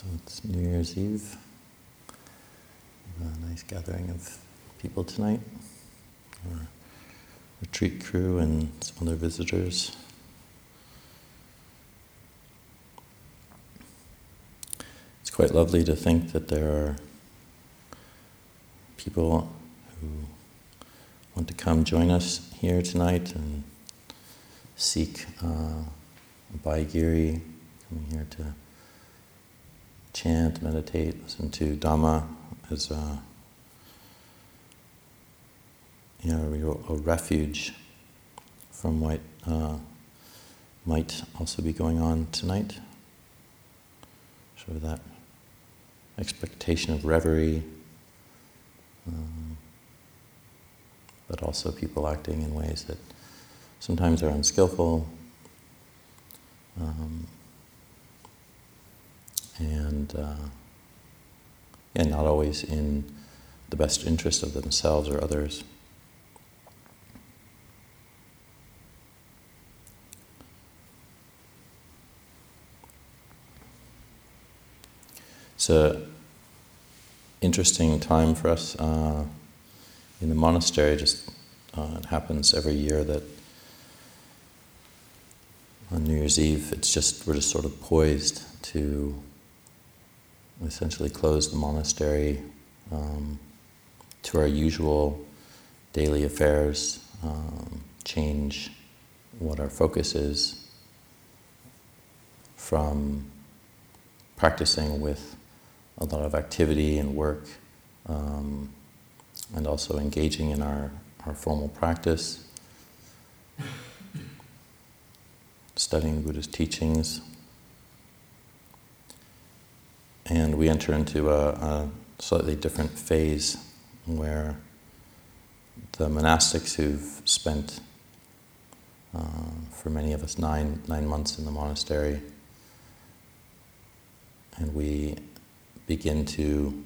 So it's New Year's Eve. A nice gathering of people tonight. Our retreat crew and some other visitors. It's quite lovely to think that there are people who want to come join us here tonight and seek uh, Abhayagiri, coming here to chant, meditate, listen to Dhamma as a, you know, a, refuge from what uh, might also be going on tonight. Of that expectation of reverie, um, but also people acting in ways that sometimes are unskillful. Um, and uh, and not always in the best interest of themselves or others. It's an interesting time for us uh, in the monastery. Just uh, it happens every year that on New Year's Eve, it's just we're just sort of poised to essentially close the monastery um, to our usual daily affairs, um, change what our focus is from practicing with a lot of activity and work, um, and also engaging in our, our formal practice, studying Buddha's teachings, and we enter into a, a slightly different phase where the monastics who've spent uh, for many of us nine nine months in the monastery, and we begin to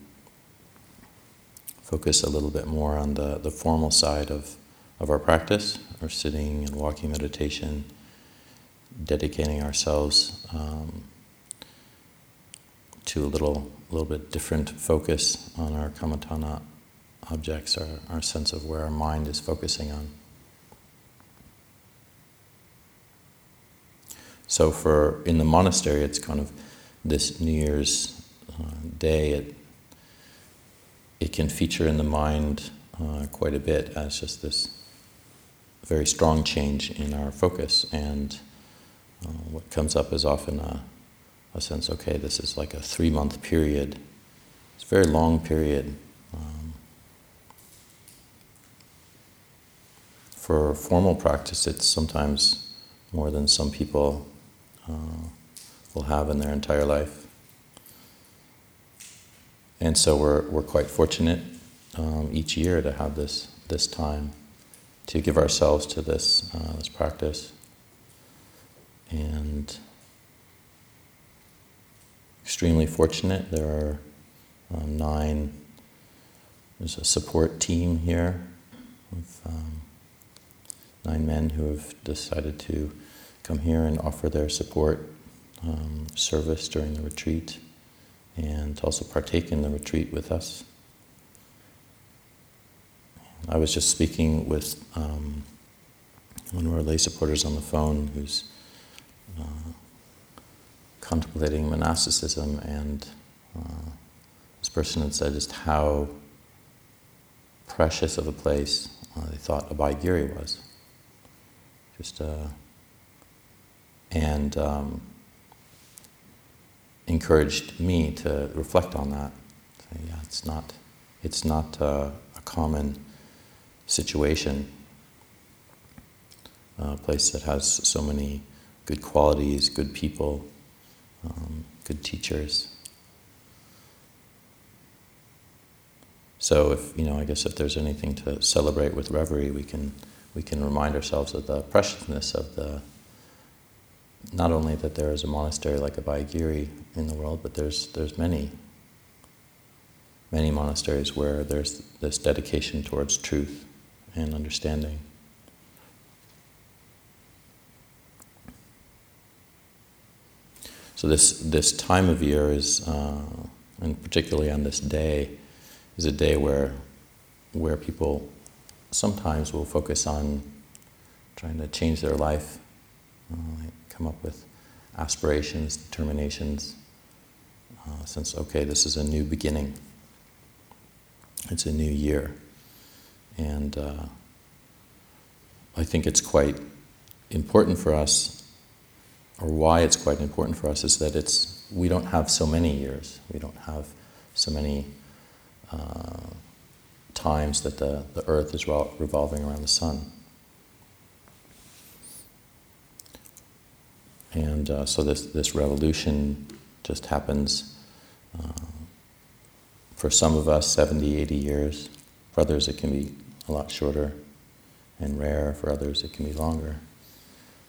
focus a little bit more on the, the formal side of, of our practice, our sitting and walking meditation, dedicating ourselves um, to a little, little bit different focus on our kammatthana objects, our, our sense of where our mind is focusing on. So for in the monastery, it's kind of this New Year's uh, day. It it can feature in the mind uh, quite a bit as just this very strong change in our focus, and uh, what comes up is often a a sense, okay, this is like a three month period. It's a very long period. Um, for formal practice, it's sometimes more than some people uh, will have in their entire life. And so we're, we're quite fortunate um, each year to have this, this time to give ourselves to this, uh, this practice. And extremely fortunate. There are um, nine, there's a support team here of um, nine men who have decided to come here and offer their support um, service during the retreat and also partake in the retreat with us. I was just speaking with um, one of our lay supporters on the phone who's uh, contemplating monasticism, and uh, this person had said just how precious of a place uh, they thought Abhayagiri was. Just uh, and um, encouraged me to reflect on that. Say, yeah, it's not, it's not uh, a common situation. A place that has so many good qualities, good people, um, good teachers. So if you know, I guess if there's anything to celebrate with reverie, we can we can remind ourselves of the preciousness of the not only that there is a monastery like Abhayagiri in the world, but there's there's many many monasteries where there's this dedication towards truth and understanding. So this this time of year is, uh, and particularly on this day, is a day where where people sometimes will focus on trying to change their life, uh, come up with aspirations, determinations, uh, since okay, this is a new beginning. It's a new year, and uh, I think it's quite important for us, or why it's quite important for us, is that it's we don't have so many years. We don't have so many uh, times that the, the earth is revolving around the sun. And uh, so this, this revolution just happens uh, for some of us 70, 80 years. For others, it can be a lot shorter and rare. For others, it can be longer.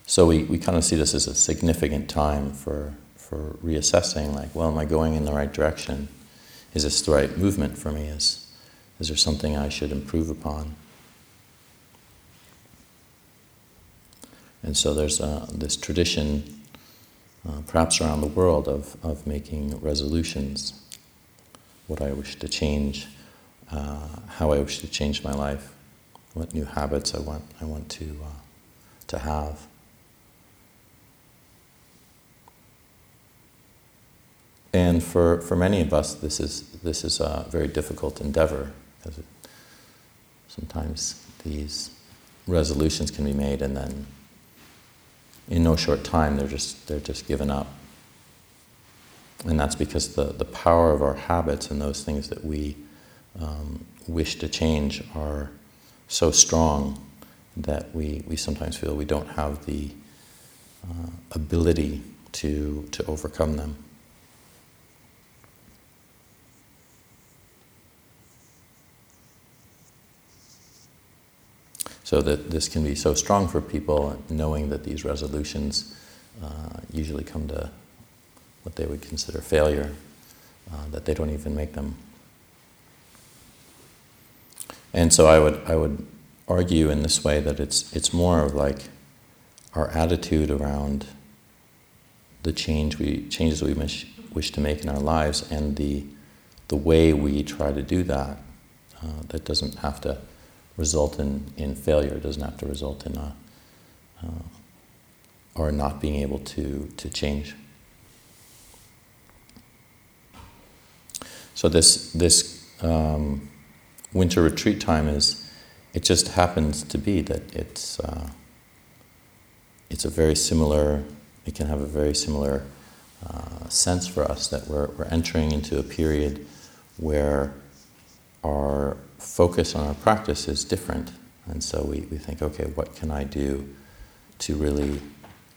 So we, we kind of see this as a significant time for, for reassessing like, well, am I going in the right direction? Is this the right movement for me? Is, is there something I should improve upon? And so there's uh, this tradition, uh, perhaps around the world, of, of making resolutions. What I wish to change, uh, how I wish to change my life, what new habits I want, I want to, uh, to have. And for, for many of us, this is, this is a very difficult endeavor because sometimes these resolutions can be made and then in no short time they're just, they're just given up. And that's because the, the power of our habits and those things that we um, wish to change are so strong that we, we sometimes feel we don't have the uh, ability to, to overcome them. So that this can be so strong for people, knowing that these resolutions uh, usually come to what they would consider failure, uh, that they don't even make them. And so I would, I would argue in this way that it's, it's more of like our attitude around the change we, changes we wish, wish to make in our lives and the, the way we try to do that. Uh, that doesn't have to result in, in failure. It doesn't have to result in a, uh, or not being able to, to change. So this, this um, winter retreat time is, it just happens to be that it's, uh, it's a very similar, it can have a very similar uh, sense for us that we're, we're entering into a period where our focus on our practice is different. And so we, we think, okay, what can I do to really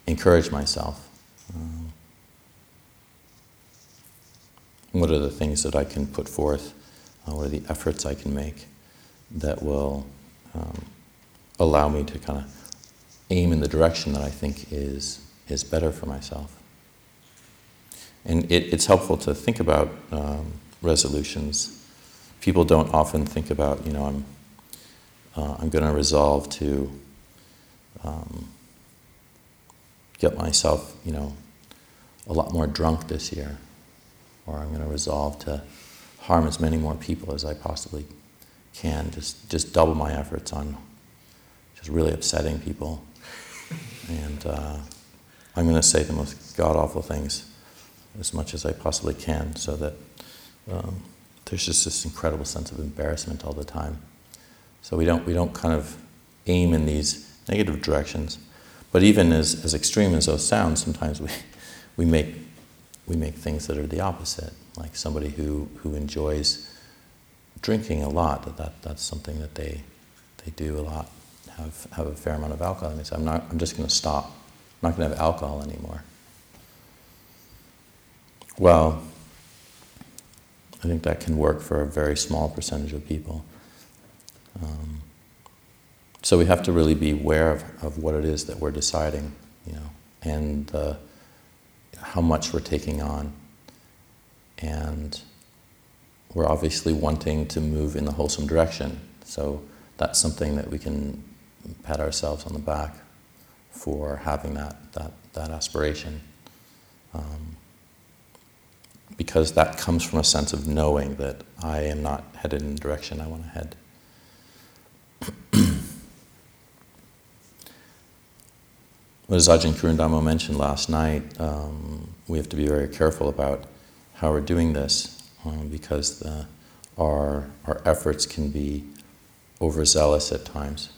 encourage myself? Um, what are the things that I can put forth? Uh, what are the efforts I can make that will um, allow me to kind of aim in the direction that I think is, is better for myself? And it, it's helpful to think about um, resolutions people don't often think about, you know, I'm, uh, I'm going to resolve to um, get myself, you know, a lot more drunk this year, or I'm going to resolve to harm as many more people as I possibly can. Just, just double my efforts on just really upsetting people. And uh, I'm going to say the most god awful things as much as I possibly can so that um, there's just this incredible sense of embarrassment all the time. So we don't, we don't kind of aim in these negative directions. But even as, as extreme as those sound, sometimes we, we, make, we make things that are the opposite. Like somebody who, who enjoys drinking a lot, that, that that's something that they, they do a lot, have, have a fair amount of alcohol. And they say, I'm, not, I'm just going to stop. I'm not going to have alcohol anymore. Well, I think that can work for a very small percentage of people. Um, so we have to really be aware of, of what it is that we're deciding, you know, and uh, how much we're taking on. And we're obviously wanting to move in the wholesome direction. So that's something that we can pat ourselves on the back for having that, that, that aspiration. Um, because that comes from a sense of knowing that I am not headed in the direction I want to head. As Ajahn Karunadhammo mentioned last night, um, we have to be very careful about how we're doing this um, because the, our, our efforts can be overzealous at times.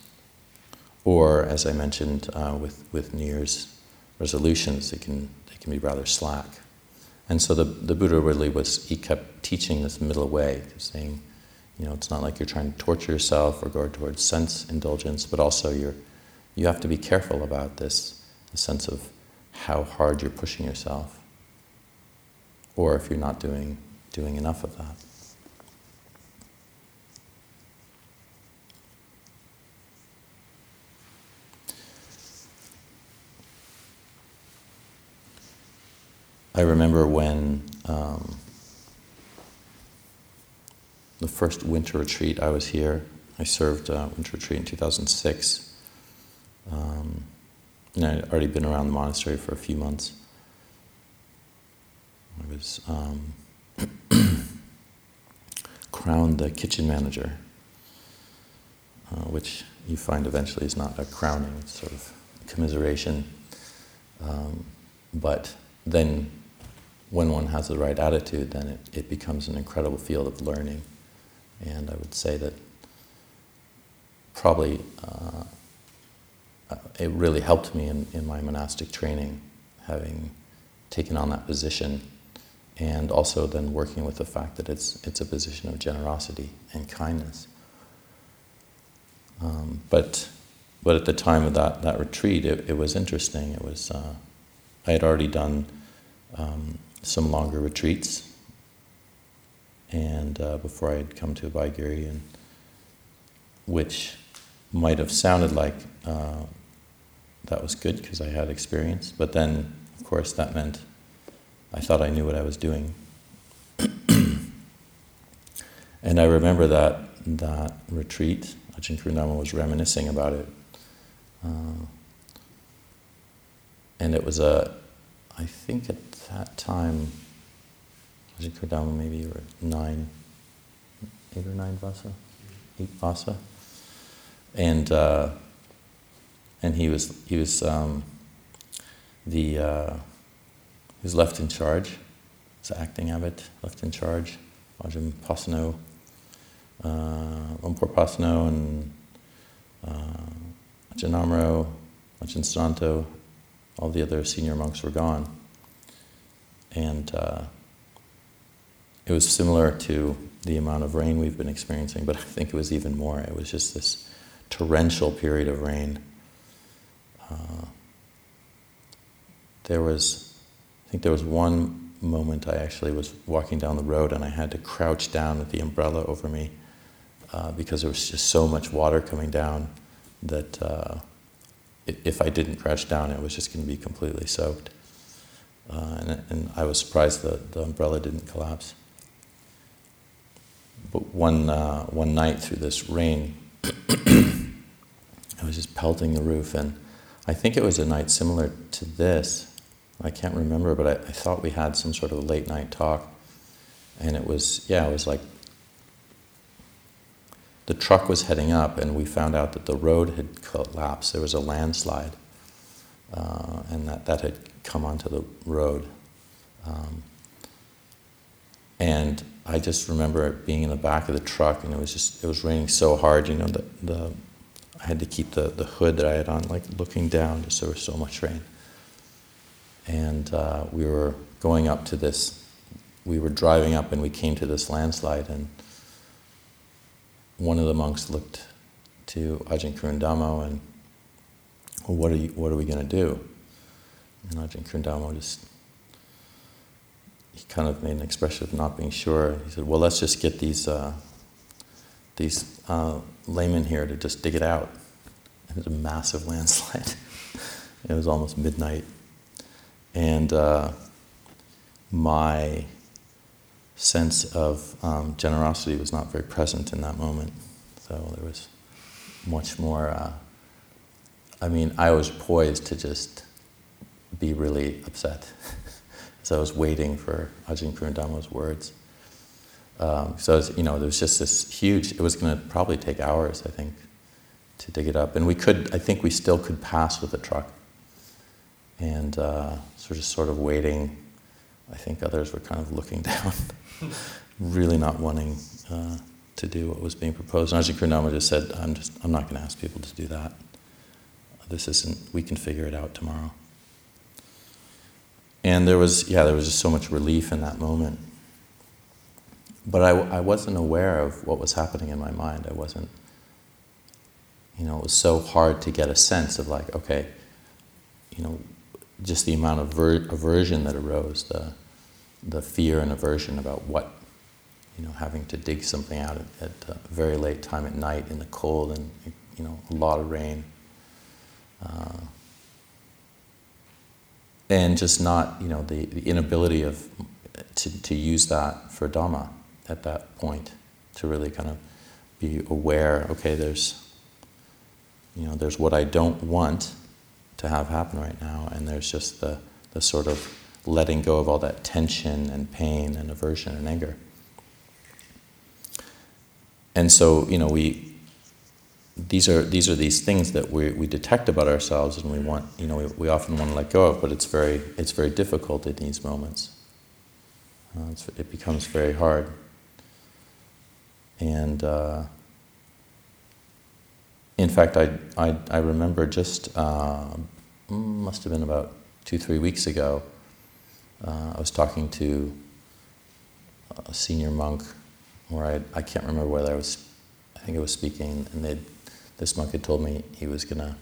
Or, as I mentioned uh, with, with New Year's resolutions, they can, they can be rather slack. And so the, the Buddha really was, he kept teaching this middle way, saying, you know, it's not like you're trying to torture yourself or go towards sense indulgence, but also you're, you have to be careful about this, the sense of how hard you're pushing yourself, or if you're not doing, doing enough of that. I remember when um, the first winter retreat I was here, I served a winter retreat in 2006. Um, and I'd already been around the monastery for a few months. I was um, crowned the kitchen manager, uh, which you find eventually is not a crowning, it's sort of commiseration. Um, but then when one has the right attitude, then it, it becomes an incredible field of learning. And I would say that probably uh, it really helped me in, in my monastic training, having taken on that position, and also then working with the fact that it's, it's a position of generosity and kindness. Um, but, but at the time of that, that retreat, it, it was interesting. It was, uh, I had already done um, some longer retreats. And uh, before I had come to Abhayagiri, and which might have sounded like uh, that was good because I had experience, but then, of course, that meant I thought I knew what I was doing. and I remember that that retreat. Ajahn Karunadhammo was reminiscing about it, uh, and it was a, I think at that time, Ajahn Karunadhammo maybe you were nine, eight or nine vasa, eight vasa, and uh, and he was he was um, the uh, he was left in charge, was acting abbot, left in charge, Ajahn Pasanno, uh, Lumpur Pasanno, and uh, Ajahn Amaro, Ajahn Santo, all the other senior monks were gone. And uh, it was similar to the amount of rain we've been experiencing, but I think it was even more. It was just this torrential period of rain. Uh, there was, I think there was one moment I actually was walking down the road and I had to crouch down with the umbrella over me uh, because there was just so much water coming down that uh, if I didn't crouch down, it was just going to be completely soaked. Uh, and, and, I was surprised that the umbrella didn't collapse. But one, uh, one night through this rain, I was just pelting the roof, and I think it was a night similar to this. I can't remember, but I, I thought we had some sort of late night talk. And it was, yeah, it was like the truck was heading up, and we found out that the road had collapsed. There was a landslide, uh, and that, that had come onto the road. Um, and I just remember being in the back of the truck, and it was just it was raining so hard. You know, the, the I had to keep the, the hood that I had on, like looking down, just there was so much rain. And uh, we were going up to this. We were driving up, and we came to this landslide, and one of the monks looked to Ajahn Karunadhammo and, well, what are you, what are we going to do? And Ajahn Karunadhammo just, he kind of made an expression of not being sure. He said, well, let's just get these, uh, these uh, laymen here to just dig it out. And it was a massive landslide. it was almost midnight. And uh, my sense of um, generosity was not very present in that moment. So there was much more, uh, I mean, I was poised to just be really upset so I was waiting for Ajahn Karunadhammo's words. Um, so, was, you know, there was just this huge, it was going to probably take hours, I think, to dig it up. And we could, I think we still could pass with the truck. And uh, so just sort of waiting. I think others were kind of looking down, really not wanting uh, to do what was being proposed. And Ajahn Karunadhammo just said, I'm, just, I'm not going to ask people to do that. This isn't, we can figure it out tomorrow. And there was, yeah, there was just so much relief in that moment. But I, I wasn't aware of what was happening in my mind. I wasn't, you know, it was so hard to get a sense of like, okay, you know, just the amount of ver- aversion that arose, the, the fear and aversion about what, you know, having to dig something out at, at a very late time at night in the cold and, you know, a lot of rain. Uh, and just not, you know, the, the inability of to, to use that for Dhamma at that point, to really kind of be aware, okay, there's, you know, there's what I don't want to have happen right now, and there's just the, the sort of letting go of all that tension and pain and aversion and anger. And so, you know, we, these are these are these things that we, we detect about ourselves and we want you know we, we often want to let go of but it's very it's very difficult in these moments. Uh, it becomes very hard. And uh, in fact I, I, I remember just uh, must have been about two three weeks ago uh, I was talking to a senior monk where I, I can't remember whether I was I think I was speaking and they'd this monk had told me he was gonna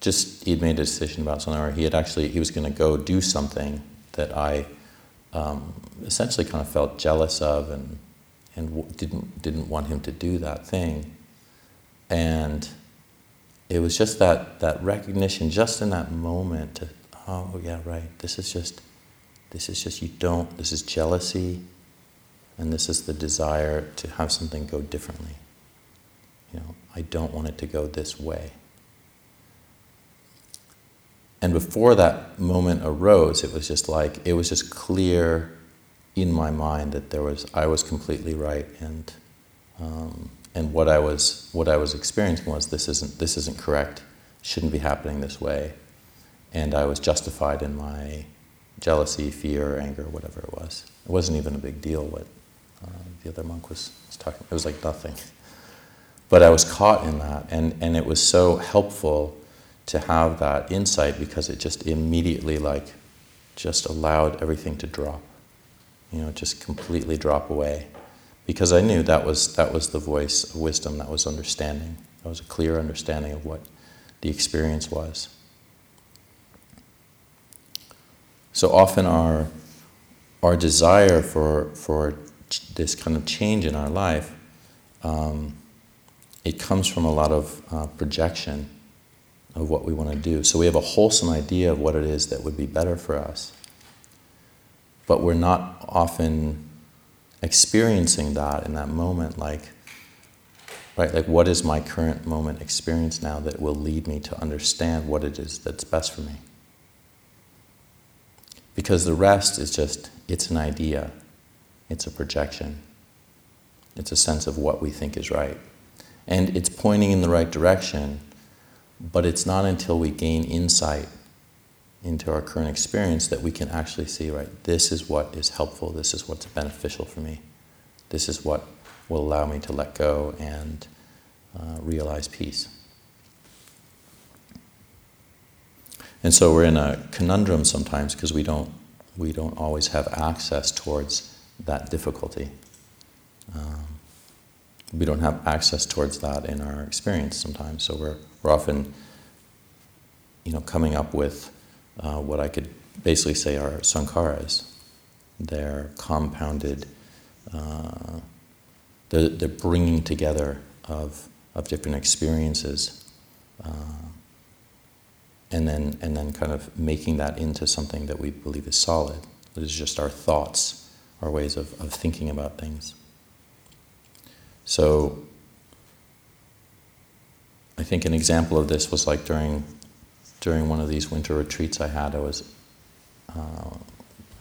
just he'd made a decision about something, or he had actually he was gonna go do something that I um, essentially kind of felt jealous of and and didn't didn't want him to do that thing, and it was just that that recognition, just in that moment, to oh yeah right, this is just this is just you don't this is jealousy, and this is the desire to have something go differently. You know, I don't want it to go this way. And before that moment arose, it was just like, it was just clear in my mind that there was, I was completely right and, um, and what I was, what I was experiencing was this isn't, this isn't correct, shouldn't be happening this way. And I was justified in my jealousy, fear, anger, whatever it was. It wasn't even a big deal what uh, the other monk was, was talking. It was like nothing. But I was caught in that, and, and it was so helpful to have that insight because it just immediately, like, just allowed everything to drop. You know, just completely drop away. Because I knew that was, that was the voice of wisdom, that was understanding. That was a clear understanding of what the experience was. So often our, our desire for, for this kind of change in our life um, it comes from a lot of uh, projection of what we want to do. So we have a wholesome idea of what it is that would be better for us. But we're not often experiencing that in that moment, like, right, like what is my current moment experience now that will lead me to understand what it is that's best for me? Because the rest is just, it's an idea, it's a projection, it's a sense of what we think is right. And it's pointing in the right direction, but it's not until we gain insight into our current experience that we can actually see, right, this is what is helpful, this is what's beneficial for me, this is what will allow me to let go and uh, realize peace. And so we're in a conundrum sometimes because we don't, we don't always have access towards that difficulty. Um, we don't have access towards that in our experience sometimes. So we're, we're often, you know, coming up with uh, what I could basically say are sankharas. They're compounded, uh, they're, they're, bringing together of, of different experiences. Uh, and then, and then kind of making that into something that we believe is solid. It is just our thoughts, our ways of, of thinking about things. So I think an example of this was like during during one of these winter retreats I had. I was uh,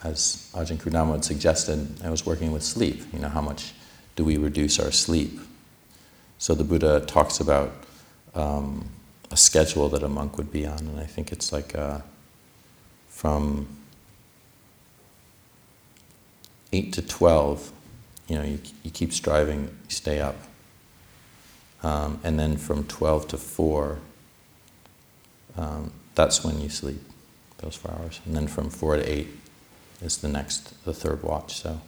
as Ajahn Karunadhammo had suggested, I was working with sleep. You know, how much do we reduce our sleep? So the Buddha talks about um, a schedule that a monk would be on, and I think it's like uh, from 8 to 12, you know, you, you keep striving, you stay up. Um, and then from 12 to 4, um, that's when you sleep, those four hours. And then from 4 to 8 is the next, the third watch. So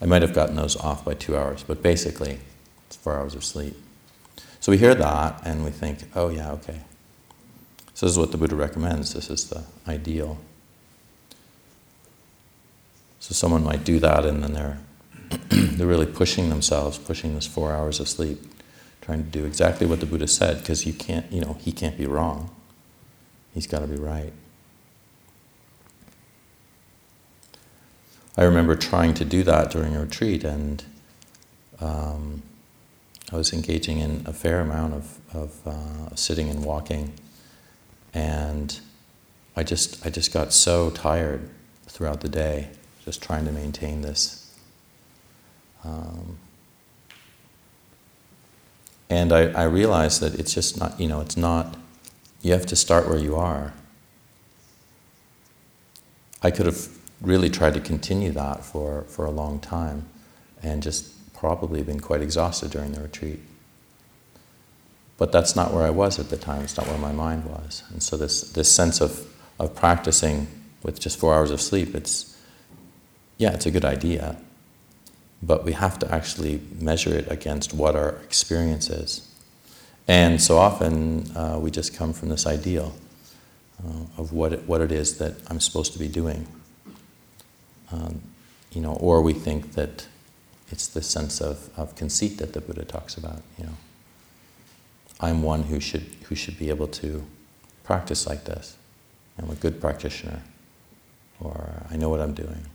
I might have gotten those off by two hours, but basically it's four hours of sleep. So we hear that and we think, oh, yeah, okay. So this is what the Buddha recommends. This is the ideal. So someone might do that and then they're, they're really pushing themselves, pushing this four hours of sleep, trying to do exactly what the Buddha said, because you can't, you know, he can't be wrong. He's got to be right. I remember trying to do that during a retreat, and um, I was engaging in a fair amount of, of uh, sitting and walking, and I just I just got so tired throughout the day, just trying to maintain this. Um, and I, I realized that it's just not, you know, it's not, you have to start where you are. I could have really tried to continue that for, for a long time and just probably been quite exhausted during the retreat. But that's not where I was at the time, it's not where my mind was. And so this, this sense of, of practicing with just four hours of sleep, it's, yeah, it's a good idea, but we have to actually measure it against what our experience is. And so often uh, we just come from this ideal uh, of what it, what it is that I'm supposed to be doing. Um, you know, or we think that it's the sense of, of conceit that the Buddha talks about. You know, I'm one who should who should be able to practice like this. I'm a good practitioner, or I know what I'm doing.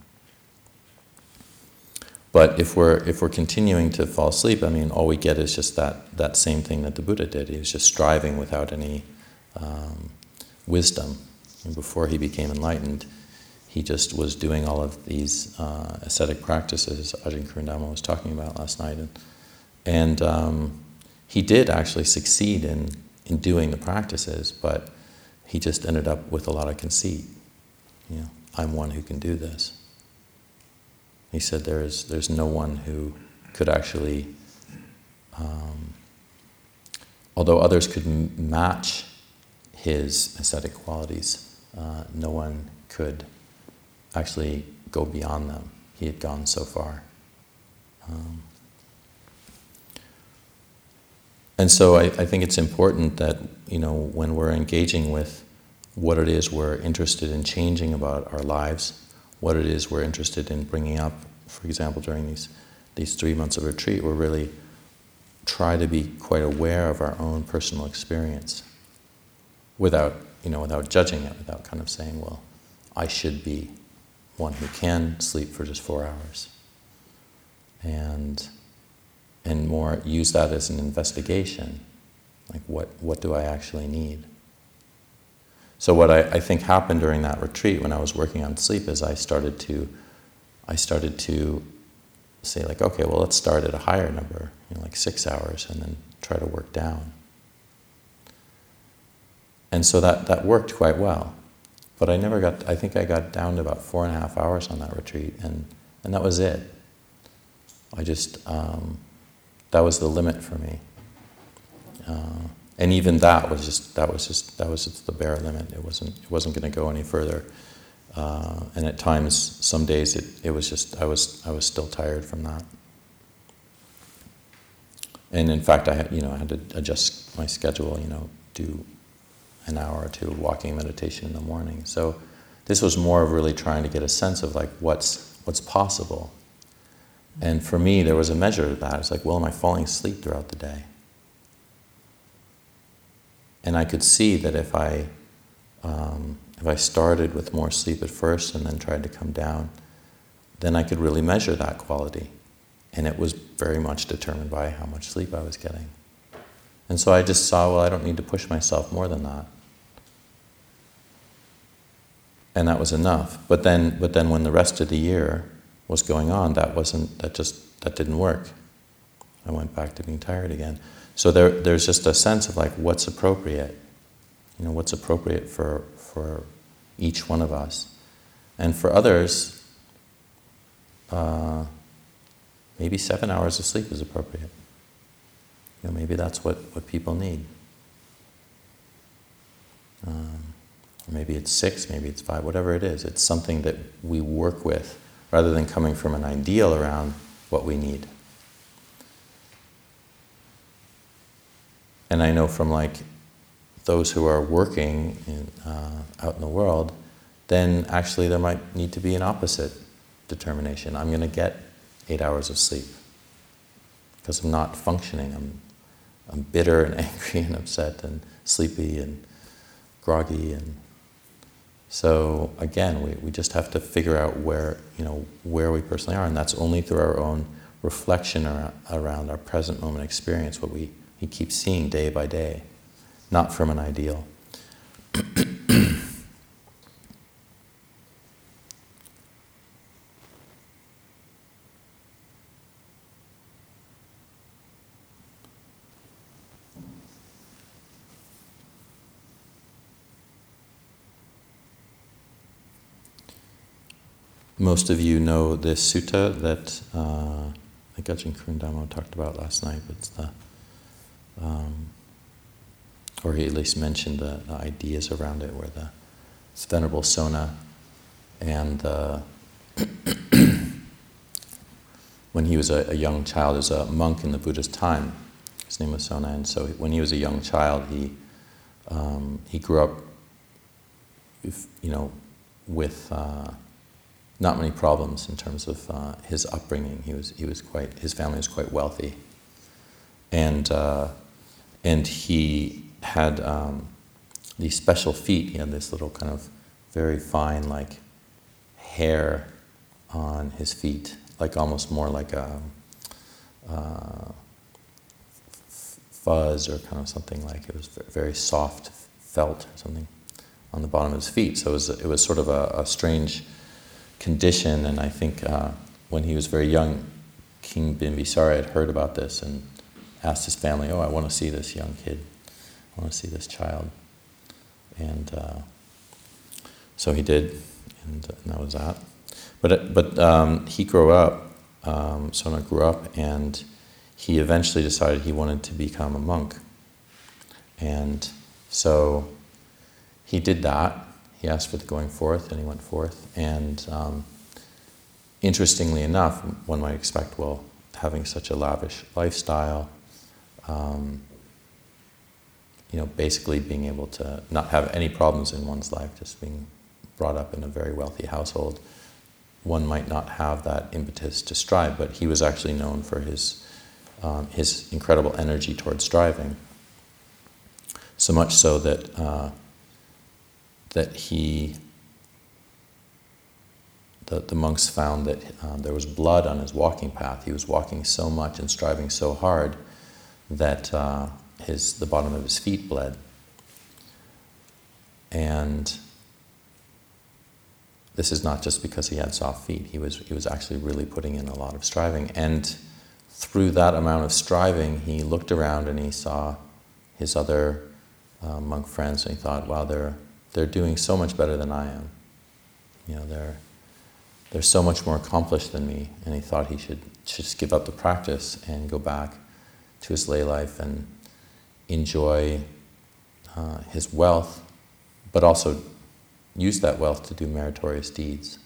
But if we're if we're continuing to fall asleep, I mean, all we get is just that that same thing that the Buddha did. He was just striving without any um, wisdom. And before he became enlightened, he just was doing all of these uh, ascetic practices Ajahn Karunadhammo was talking about last night, and and um, he did actually succeed in in doing the practices, but he just ended up with a lot of conceit. You know, I'm one who can do this. He said there is there's no one who could actually, um, although others could m- match his ascetic qualities, uh, no one could actually go beyond them. He had gone so far. Um, and so I, I, think it's important that, you know, when we're engaging with what it is we're interested in changing about our lives, what it is we're interested in bringing up, for example, during these, these three months of retreat, we're really try to be quite aware of our own personal experience without, you know, without judging it, without kind of saying, well, I should be one who can sleep for just four hours. And, and more use that as an investigation. Like, what, what do I actually need? So, what I, I think happened during that retreat when I was working on sleep is I started to, I started to say, like, okay, well, let's start at a higher number, you know, like six hours, and then try to work down. And so that, that worked quite well. But I never got, I think I got down to about four and a half hours on that retreat, and, and that was it. I just, um, that was the limit for me. Uh, and even that was just, that was just, that was just the bare limit. It wasn't, it wasn't going to go any further. Uh, and at times, some days, it, it was just, I was, I was still tired from that. And in fact, I had, you know, I had to adjust my schedule, you know, do an hour or two of walking meditation in the morning. So this was more of really trying to get a sense of like what's what's possible. And for me, there was a measure of that. It's like, well, am I falling asleep throughout the day? And I could see that if I um, if I started with more sleep at first and then tried to come down, then I could really measure that quality. And it was very much determined by how much sleep I was getting. And so I just saw, well, I don't need to push myself more than that. and that was enough. But then, but then when the rest of the year was going on, that wasn't, that just, that didn't work. I went back to being tired again. So there, there's just a sense of like what's appropriate, you know, what's appropriate for, for each one of us. And for others, uh, maybe seven hours of sleep is appropriate. You know, maybe that's what, what people need. Um, maybe it's six, maybe it's five, whatever it is. It's something that we work with rather than coming from an ideal around what we need. And I know from like those who are working in, uh, out in the world, then actually there might need to be an opposite determination. I'm going to get eight hours of sleep because I'm not functioning. I'm I'm bitter and angry and upset and sleepy and groggy and so again we, we just have to figure out where you know where we personally are and that's only through our own reflection around, around our present moment experience what we, we keeps seeing day by day not from an ideal Most of you know this sutta that uh, Ajahn Karunadhammo talked about last night. It's the, um, or he at least mentioned the, the, ideas around it, where the Venerable Sona and uh, when he was a, a, young child, as a monk in the Buddha's time, his name was Sona, and so when he was a young child, he um, he grew up, you know, with. Uh, not many problems in terms of uh, his upbringing. He was, he was quite, his family was quite wealthy. And, uh, and he had um, these special feet. He had this little kind of very fine, like, hair on his feet, like almost more like a uh, fuzz or kind of something like it was very soft felt or something on the bottom of his feet. So it was, it was sort of a, a strange condition. And I think uh, when he was very young, King Bimbisara had heard about this and asked his family, "Oh, I want to see this young kid. I want to see this child." And uh, so he did, and, and, that was that. But but um, he grew up. Um, Sona grew up, and he eventually decided he wanted to become a monk. And so he did that, he asked for the going forth, and he went forth. And um, interestingly enough, one might expect, well, having such a lavish lifestyle, um, you know, basically being able to not have any problems in one's life, just being brought up in a very wealthy household, one might not have that impetus to strive. But he was actually known for his um, his incredible energy towards striving. So much so that. Uh, that he, the, the monks found that uh, there was blood on his walking path. He was walking so much and striving so hard that uh, his, the bottom of his feet bled. And this is not just because he had soft feet. He was, he was actually really putting in a lot of striving. And through that amount of striving, he looked around and he saw his other uh, monk friends and he thought, wow, they're, they're doing so much better than I am. You know, they're, they're so much more accomplished than me. And he thought he should just give up the practice and go back to his lay life and enjoy uh, his wealth, but also use that wealth to do meritorious deeds.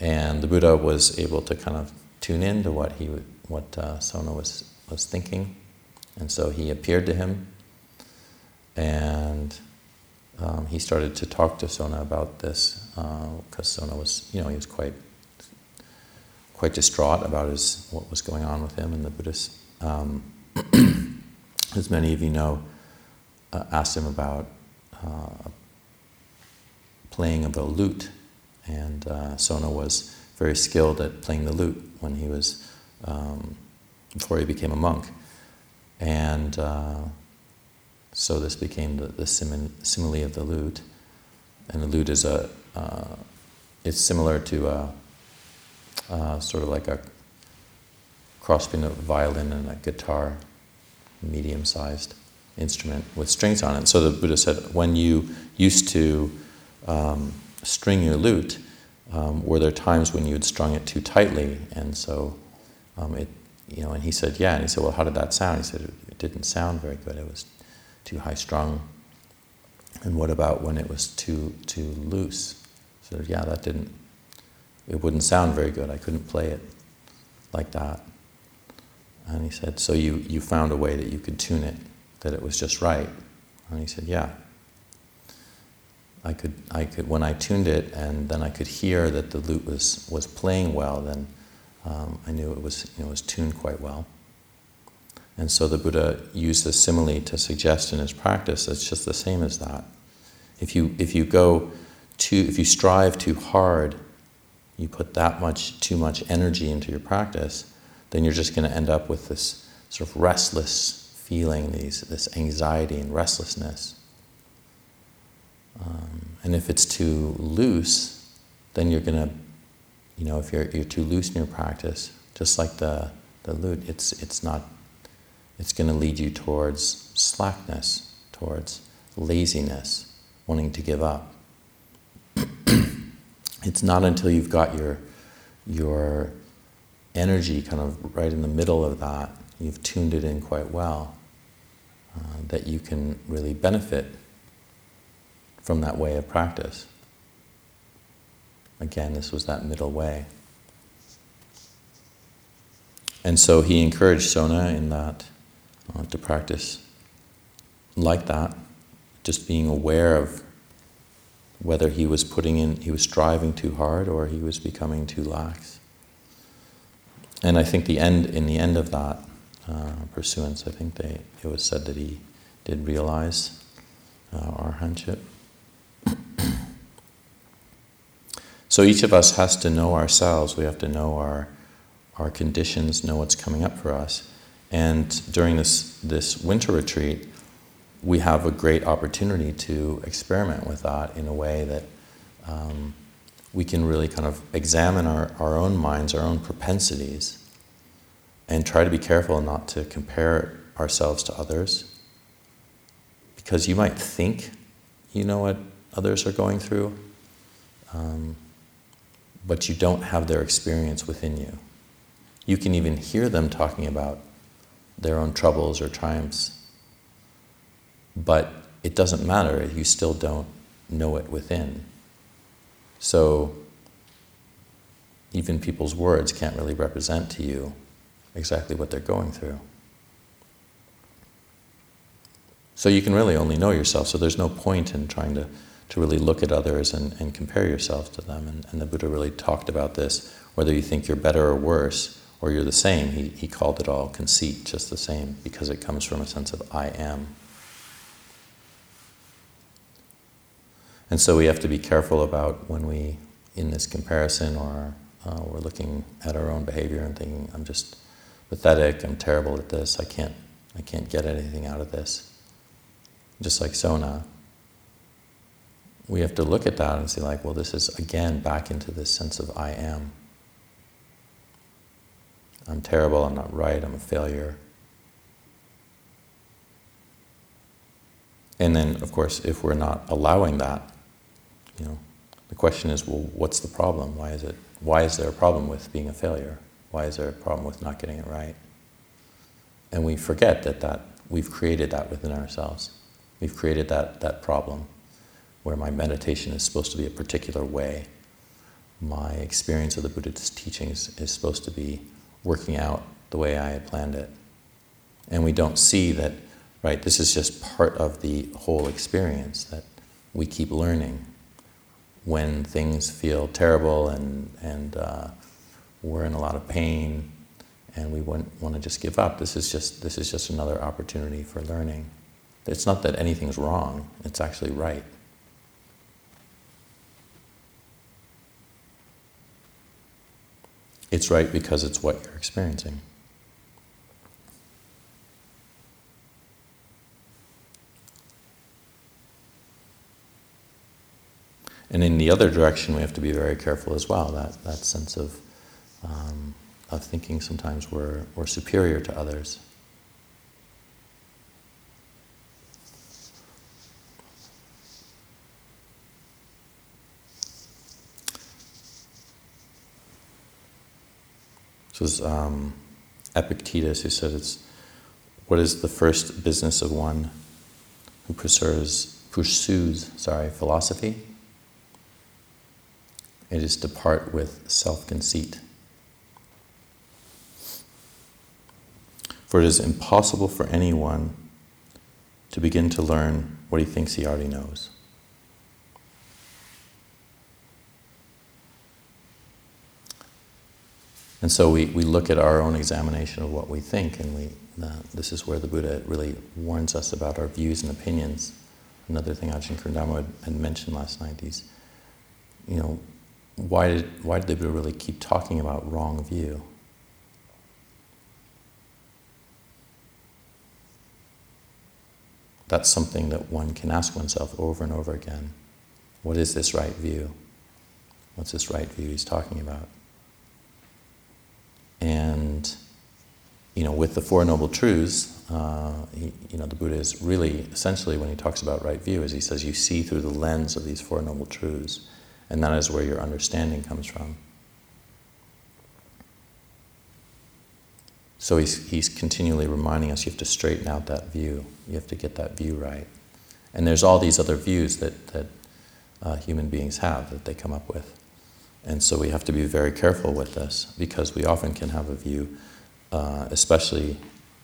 And the Buddha was able to kind of tune in to what he what uh, Sona was was thinking, and so he appeared to him, and um, he started to talk to Sona about this because uh, Sona was, you know, he was quite quite distraught about his what was going on with him and the Buddhist. Um, as many of you know, uh, asked him about uh, playing of the lute, and uh, Sona was very skilled at playing the lute when he was um, before he became a monk, and uh, so this became the, the simile of the lute. and the lute is a, uh, it's similar to a, sort of like a cross between a violin and a guitar, medium-sized instrument with strings on it. So the Buddha said, when you used to um, string your lute, um, were there times when you had strung it too tightly? And so um, it, you know, and he said, yeah. And he said, well, how did that sound? He said, it didn't sound very good. It was too high strung. And what about when it was too too loose? So yeah, that didn't. It wouldn't sound very good. I couldn't play it like that. And he said, so you you found a way that you could tune it, that it was just right. And he said, yeah. I could, I could, when I tuned it, and then I could hear that the lute was was playing well. Then um, I knew it was, you know, it was tuned quite well. And so the Buddha used this simile to suggest in his practice it's just the same as that. If you, if you go too, if you strive too hard, you put that much, too much energy into your practice, then you're just going to end up with this sort of restless feeling, these, this anxiety and restlessness. Um, and if it's too loose, then you're going to, you know, if you're, you're too loose in your practice, just like the, the lute, it's, it's not it's going to lead you towards slackness, towards laziness, wanting to give up. it's not until you've got your, your energy kind of right in the middle of that, you've tuned it in quite well, uh, that you can really benefit from that way of practice. Again, this was that middle way. And so he encouraged Sona in that uh, to practice like that, just being aware of whether he was putting in, he was striving too hard or he was becoming too lax. And I think the end, in the end of that uh, pursuance, I think they, it was said that he did realize uh, arahantship. so each of us has to know ourselves. We have to know our, our conditions, know what's coming up for us. And during this, this winter retreat, we have a great opportunity to experiment with that in a way that um, we can really kind of examine our, our own minds, our own propensities, and try to be careful not to compare ourselves to others. Because you might think you know what others are going through, um, but you don't have their experience within you. You can even hear them talking about their own troubles or triumphs. But it doesn't matter, you still don't know it within. So even people's words can't really represent to you exactly what they're going through. So you can really only know yourself, so there's no point in trying to, to really look at others and, and compare yourself to them. And, and the Buddha really talked about this, whether you think you're better or worse, or you're the same. He, he called it all conceit, just the same, because it comes from a sense of I am. And so we have to be careful about when we, in this comparison, or uh, we're looking at our own behavior and thinking, I'm just pathetic, I'm terrible at this, I can't, I can't get anything out of this. Just like Sona, we have to look at that and see, like, well, this is again back into this sense of I am. I'm terrible, I'm not right, I'm a failure. And then, of course, if we're not allowing that, you know, the question is, well, what's the problem? Why is it? Why is there a problem with being a failure? Why is there a problem with not getting it right? And we forget that, that we've created that within ourselves. We've created that, that problem where my meditation is supposed to be a particular way. My experience of the Buddha's teachings is supposed to be working out the way I had planned it. And we don't see that, right, this is just part of the whole experience that we keep learning. When things feel terrible and, and uh, we're in a lot of pain and we want, want to just give up, this is just, this is just another opportunity for learning. It's not that anything's wrong, it's actually right. It's right because it's what you're experiencing. The other direction, we have to be very careful as well. That that sense of um, of thinking sometimes we're we're superior to others. This was um, Epictetus who said it's what is the first business of one who pursues, pursues sorry, philosophy? It is to part with self conceit. For it is impossible for anyone to begin to learn what he thinks he already knows. And so we, we look at our own examination of what we think, and we, uh, this is where the Buddha really warns us about our views and opinions. Another thing Ajahn Karunadhammo had, had mentioned last night, he's, you know, why did, why did the Buddha really keep talking about wrong view? That's something that one can ask oneself over and over again. What is this right view? What's this right view he's talking about? And you know, with the Four Noble Truths, uh, he, you know, the Buddha is really essentially when he talks about right view, is he says you see through the lens of these Four Noble Truths, and that is where your understanding comes from. So he's, he's continually reminding us you have to straighten out that view. You have to get that view right. And there's all these other views that, that uh, human beings have that they come up with. And so we have to be very careful with this because we often can have a view, uh, especially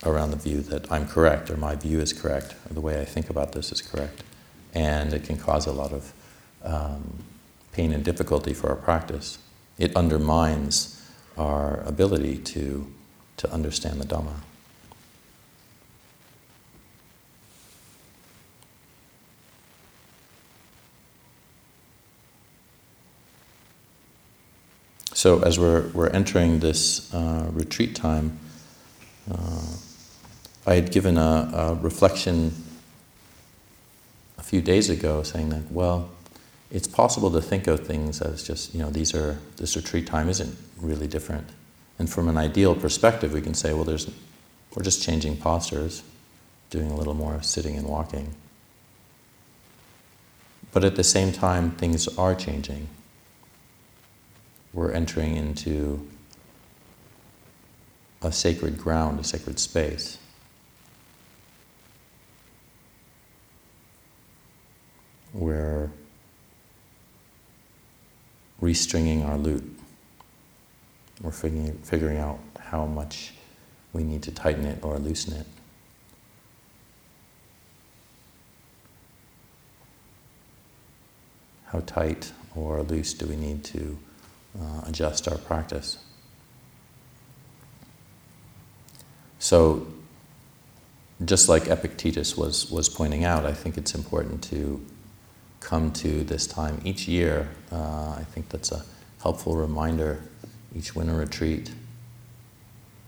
around the view that I'm correct or my view is correct or the way I think about this is correct. And it can cause a lot of um, pain and difficulty for our practice. It undermines our ability to, to understand the Dhamma. So, as we're, we're entering this uh, retreat time, uh, I had given a, a, reflection a few days ago saying that, well, it's possible to think of things as just, you know, these are, this retreat time isn't really different. And from an ideal perspective, we can say, well, there's, we're just changing postures, doing a little more sitting and walking. But at the same time, things are changing we're entering into a sacred ground, a sacred space. We're restringing our lute. We're figuring, figuring out how much we need to tighten it or loosen it. How tight or loose do we need to uh, adjust our practice. So, just like Epictetus was, was pointing out, I think it's important to come to this time each year. Uh, I think that's a helpful reminder, each winter retreat.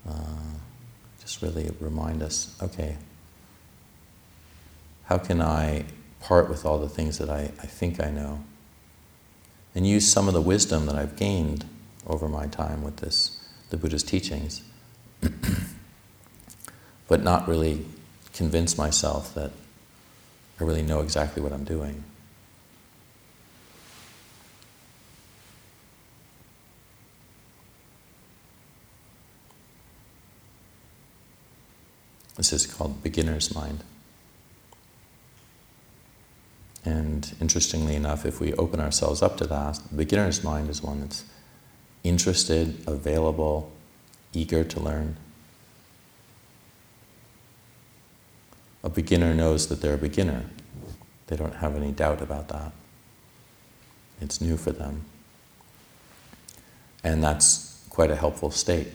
Uh, just really remind us okay, how can I part with all the things that I, I think I know? and use some of the wisdom that I've gained over my time with this, the Buddha's teachings, but not really convince myself that I really know exactly what I'm doing. This is called beginner's mind. And interestingly enough, if we open ourselves up to that, the beginner's mind is one that's interested, available, eager to learn. A beginner knows that they're a beginner. They don't have any doubt about that. It's new for them. And that's quite a helpful state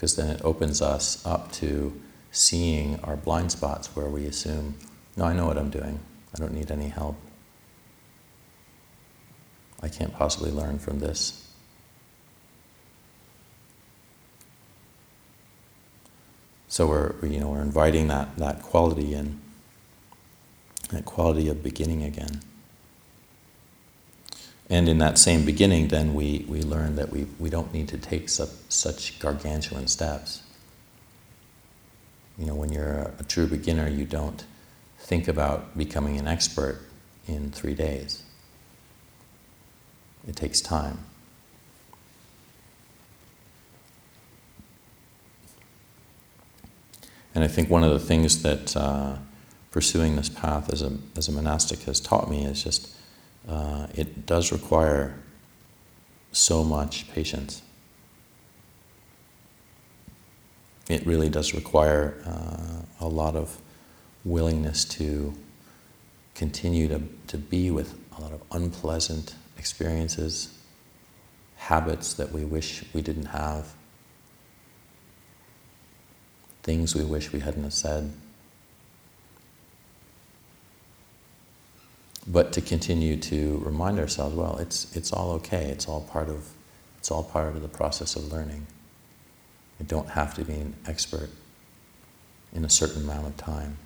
because then it opens us up to seeing our blind spots where we assume, no, I know what I'm doing. I don't need any help. I can't possibly learn from this. So we're, you know, we're inviting that, that quality in, that quality of beginning again. And in that same beginning, then we, we learn that we, we don't need to take su- such gargantuan steps. You know, when you're a, a true beginner, you don't think about becoming an expert in three days. It takes time. And I think one of the things that uh, pursuing this path as a, as a monastic has taught me is just uh, it does require so much patience. It really does require uh, a lot of willingness to continue to, to be with a lot of unpleasant experiences, habits that we wish we didn't have, things we wish we hadn't said. But to continue to remind ourselves, well, it's, it's all okay. It's all part of it's all part of the process of learning. You don't have to be an expert in a certain amount of time.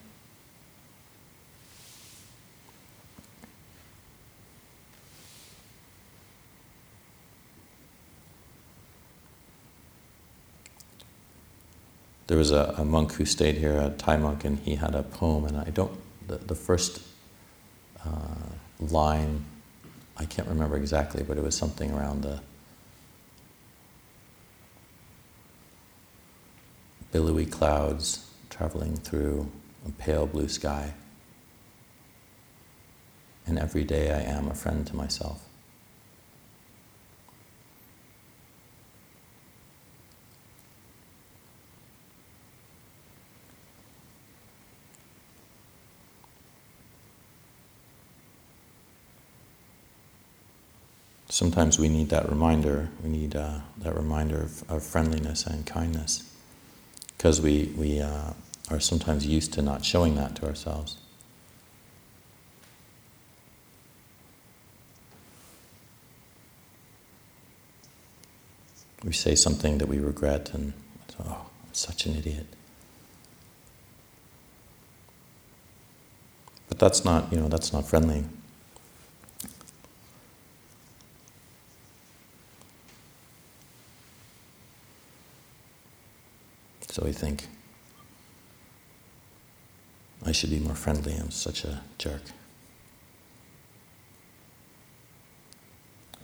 there was a, a, monk who stayed here, a Thai monk, and he had a poem, and I don't, the, the first uh, line, I can't remember exactly, but it was something around the billowy clouds traveling through a pale blue sky. And every day I am a friend to myself. Sometimes we need that reminder. We need uh, that reminder of, of, friendliness and kindness because we, we uh, are sometimes used to not showing that to ourselves. We say something that we regret and, oh, I'm such an idiot. But that's not, you know, that's not friendly. So we think, I should be more friendly, I'm such a jerk.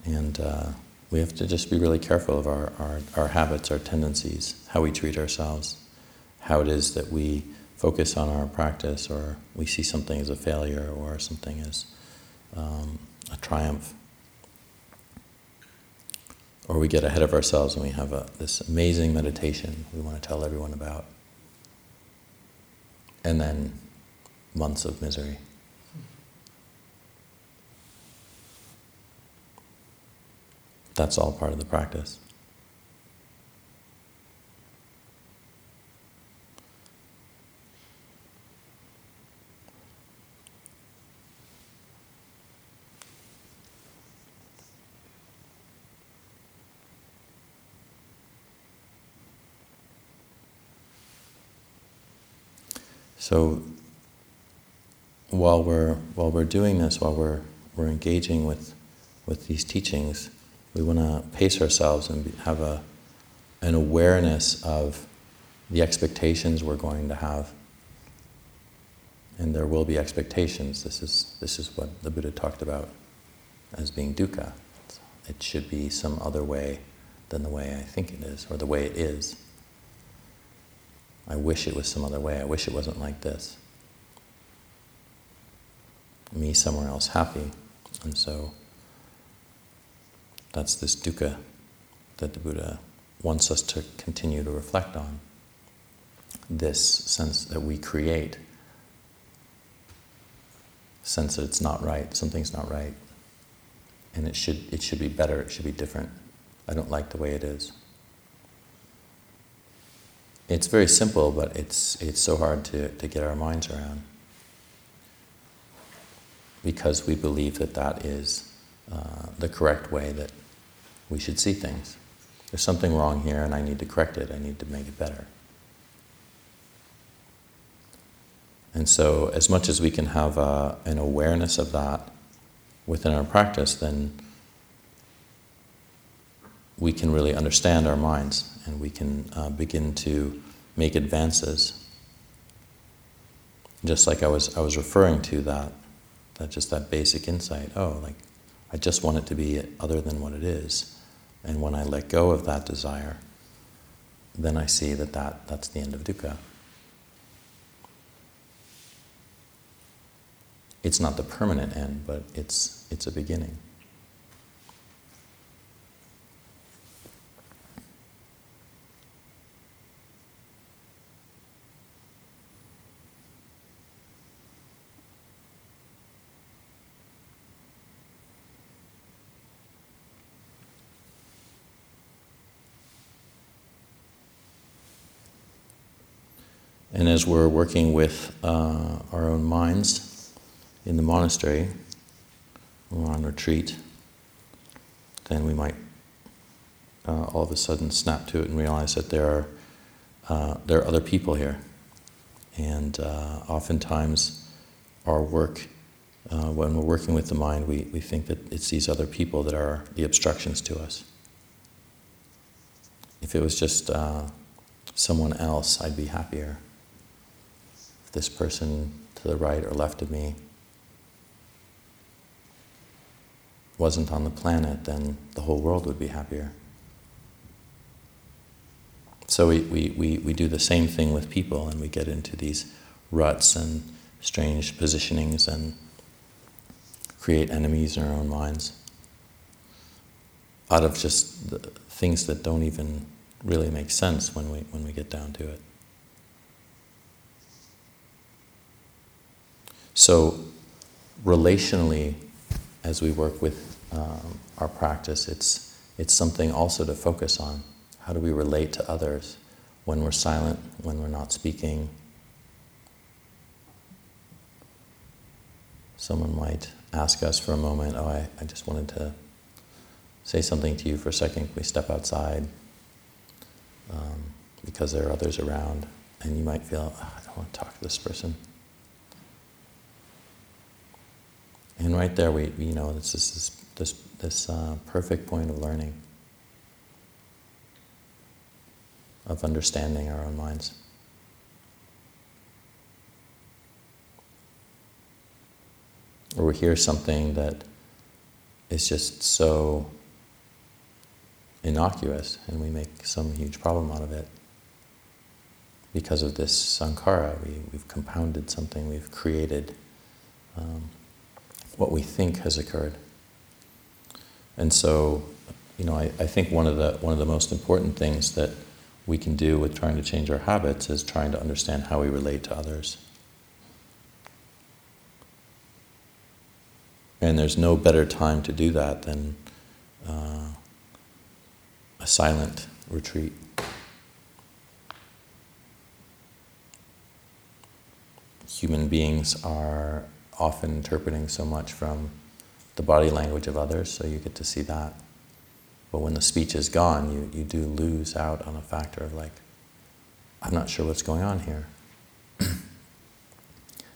And uh, we have to just be really careful of our, our, our habits, our tendencies, how we treat ourselves, how it is that we focus on our practice, or we see something as a failure or something as um, a triumph or we get ahead of ourselves and we have a, this amazing meditation we want to tell everyone about. And then months of misery. That's all part of the practice. So while we're while we're doing this, while we're we're engaging with with these teachings, we want to pace ourselves and have a an awareness of the expectations we're going to have. And there will be expectations. This is this is what the Buddha talked about as being dukkha. It should be some other way than the way I think it is, or the way it is. I wish it was some other way. I wish it wasn't like this. Me somewhere else happy. And so that's this dukkha that the Buddha wants us to continue to reflect on. This sense that we create, sense that it's not right, something's not right, and it should, it should be better, it should be different. I don't like the way it is it's very simple, but it's, it's so hard to, to get our minds around because we believe that that is uh, the correct way that we should see things. There's something wrong here, and I need to correct it, I need to make it better. And so, as much as we can have uh, an awareness of that within our practice, then we can really understand our minds and we can uh, begin to make advances. Just like I was, I was referring to that, that just that basic insight. Oh, like I just want it to be other than what it is, and when I let go of that desire, then I see that, that that's the end of dukkha. It's not the permanent end, but it's it's a beginning. And as we're working with uh, our own minds in the monastery, or on retreat, then we might uh, all of a sudden snap to it and realize that there are uh, there are other people here, and uh, oftentimes our work. Uh, when we're working with the mind, we, we think that it's these other people that are the obstructions to us. If it was just uh, someone else, I'd be happier this person to the right or left of me wasn't on the planet, then the whole world would be happier. So we, we, we, we do the same thing with people and we get into these ruts and strange positionings and create enemies in our own minds out of just things that don't even really make sense when we, when we get down to it. So, relationally, as we work with um, our practice, it's, it's something also to focus on. How do we relate to others when we're silent, when we're not speaking? Someone might ask us for a moment, Oh, I, I just wanted to say something to you for a second. Can we step outside? Um, because there are others around, and you might feel, oh, I don't want to talk to this person. And right there, we, you know, this is this, this, this uh, perfect point of learning, of understanding our own minds. Or we hear something that is just so innocuous and we make some huge problem out of it. Because of this sankhara, we, we've compounded something, we've created. Um, what we think has occurred. And so, you know, I, I think one of the one of the most important things that we can do with trying to change our habits is trying to understand how we relate to others. And there's no better time to do that than uh, a silent retreat. Human beings are often interpreting so much from the body language of others, so you get to see that. But when the speech is gone, you, you do lose out on a factor of like, I'm not sure what's going on here.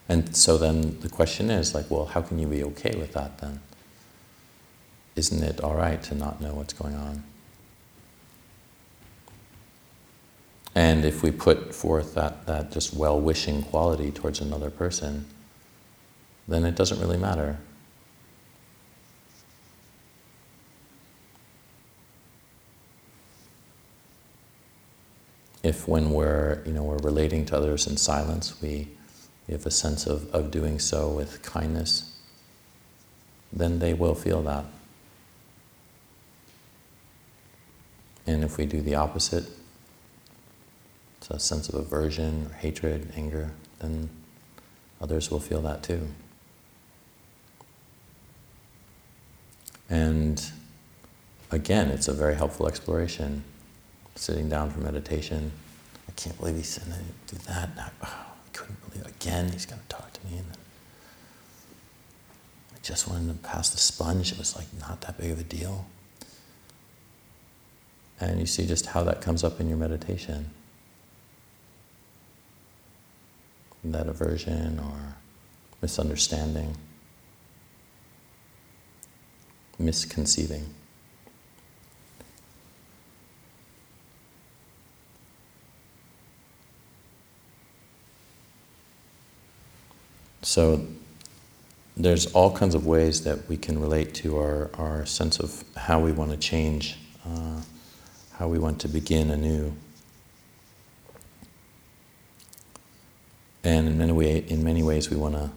and so then the question is like, well, how can you be okay with that then? Isn't it all right to not know what's going on? And if we put forth that, that just well wishing quality towards another person, then it doesn't really matter. If when we're, you know, we're relating to others in silence, we, we have a sense of, of doing so with kindness, then they will feel that. And if we do the opposite, it's a sense of aversion or hatred, anger, then others will feel that too. And again, it's a very helpful exploration. Sitting down for meditation. I can't believe he's going to do that. I, oh, I couldn't believe it. Again, he's going to talk to me. And then I just wanted to pass the sponge. It was like not that big of a deal. And you see just how that comes up in your meditation. That aversion or misunderstanding misconceiving. So there's all kinds of ways that we can relate to our, our sense of how we want to change, uh, how we want to begin anew. And in many, way, in many ways, we want to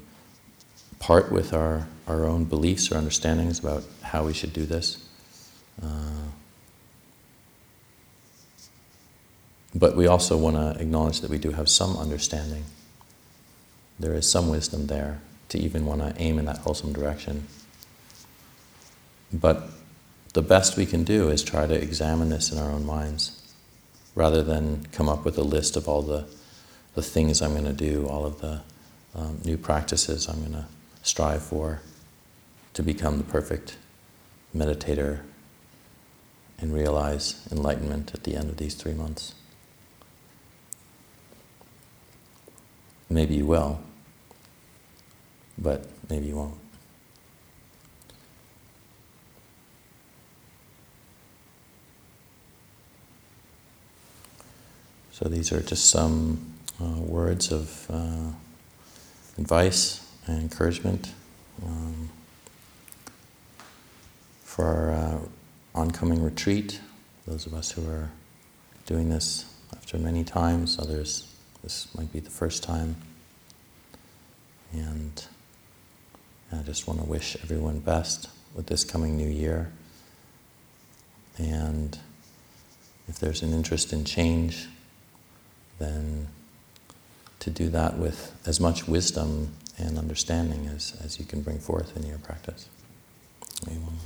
part with our, our own beliefs or understandings about how we should do this. Uh, but we also want to acknowledge that we do have some understanding. There is some wisdom there to even want to aim in that wholesome direction. But the best we can do is try to examine this in our own minds rather than come up with a list of all the, the things I'm going to do, all of the um, new practices I'm going to strive for to become the perfect meditator and realize enlightenment at the end of these three months. Maybe you will, but maybe you won't. So these are just some uh, words of uh, advice and encouragement um, for our uh, oncoming retreat. Those of us who are doing this after many times, others, this might be the first time. And I just want to wish everyone best with this coming new year. And if there's an interest in change, then to do that with as much wisdom and understanding as, as you can bring forth in your practice. Amen.